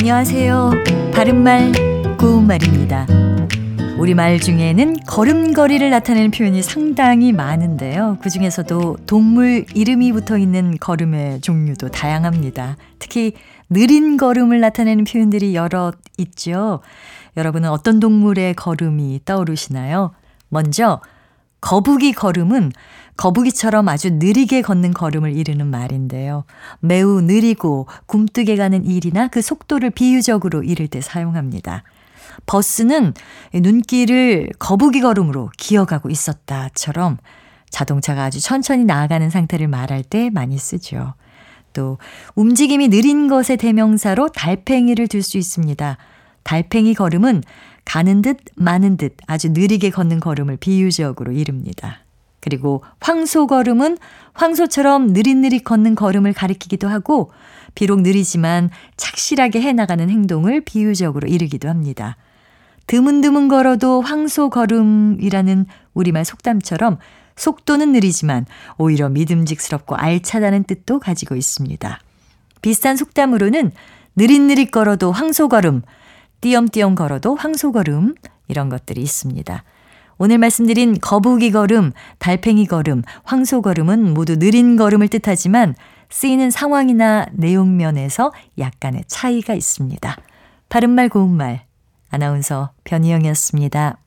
안녕하세요. 바른말, 고운말입니다. 우리말 중에는 걸음걸이를 나타내는 표현이 상당히 많은데요. 그 중에서도 동물 이름이 붙어 있는 걸음의 종류도 다양합니다. 특히 느린 걸음을 나타내는 표현들이 여러 있죠. 여러분은 어떤 동물의 걸음이 떠오르시나요? 먼저, 거북이 걸음은 거북이처럼 아주 느리게 걷는 걸음을 이르는 말인데요. 매우 느리고 굼뜨게 가는 일이나 그 속도를 비유적으로 이를 때 사용합니다. 버스는 눈길을 거북이 걸음으로 기어가고 있었다처럼 자동차가 아주 천천히 나아가는 상태를 말할 때 많이 쓰죠. 또 움직임이 느린 것의 대명사로 달팽이를 들 수 있습니다. 달팽이 걸음은 가는 듯 마는 듯 아주 느리게 걷는 걸음을 비유적으로 이릅니다. 그리고 황소 걸음은 황소처럼 느릿느릿 걷는 걸음을 가리키기도 하고 비록 느리지만 착실하게 해나가는 행동을 비유적으로 이르기도 합니다. 드문드문 걸어도 황소 걸음이라는 우리말 속담처럼 속도는 느리지만 오히려 믿음직스럽고 알차다는 뜻도 가지고 있습니다. 비슷한 속담으로는 느릿느릿 걸어도 황소 걸음, 띄엄띄엄 걸어도 황소 걸음 이런 것들이 있습니다. 오늘 말씀드린 거북이 걸음, 달팽이 걸음, 황소 걸음은 모두 느린 걸음을 뜻하지만 쓰이는 상황이나 내용 면에서 약간의 차이가 있습니다. 바른말 고운말 아나운서 변희영이었습니다.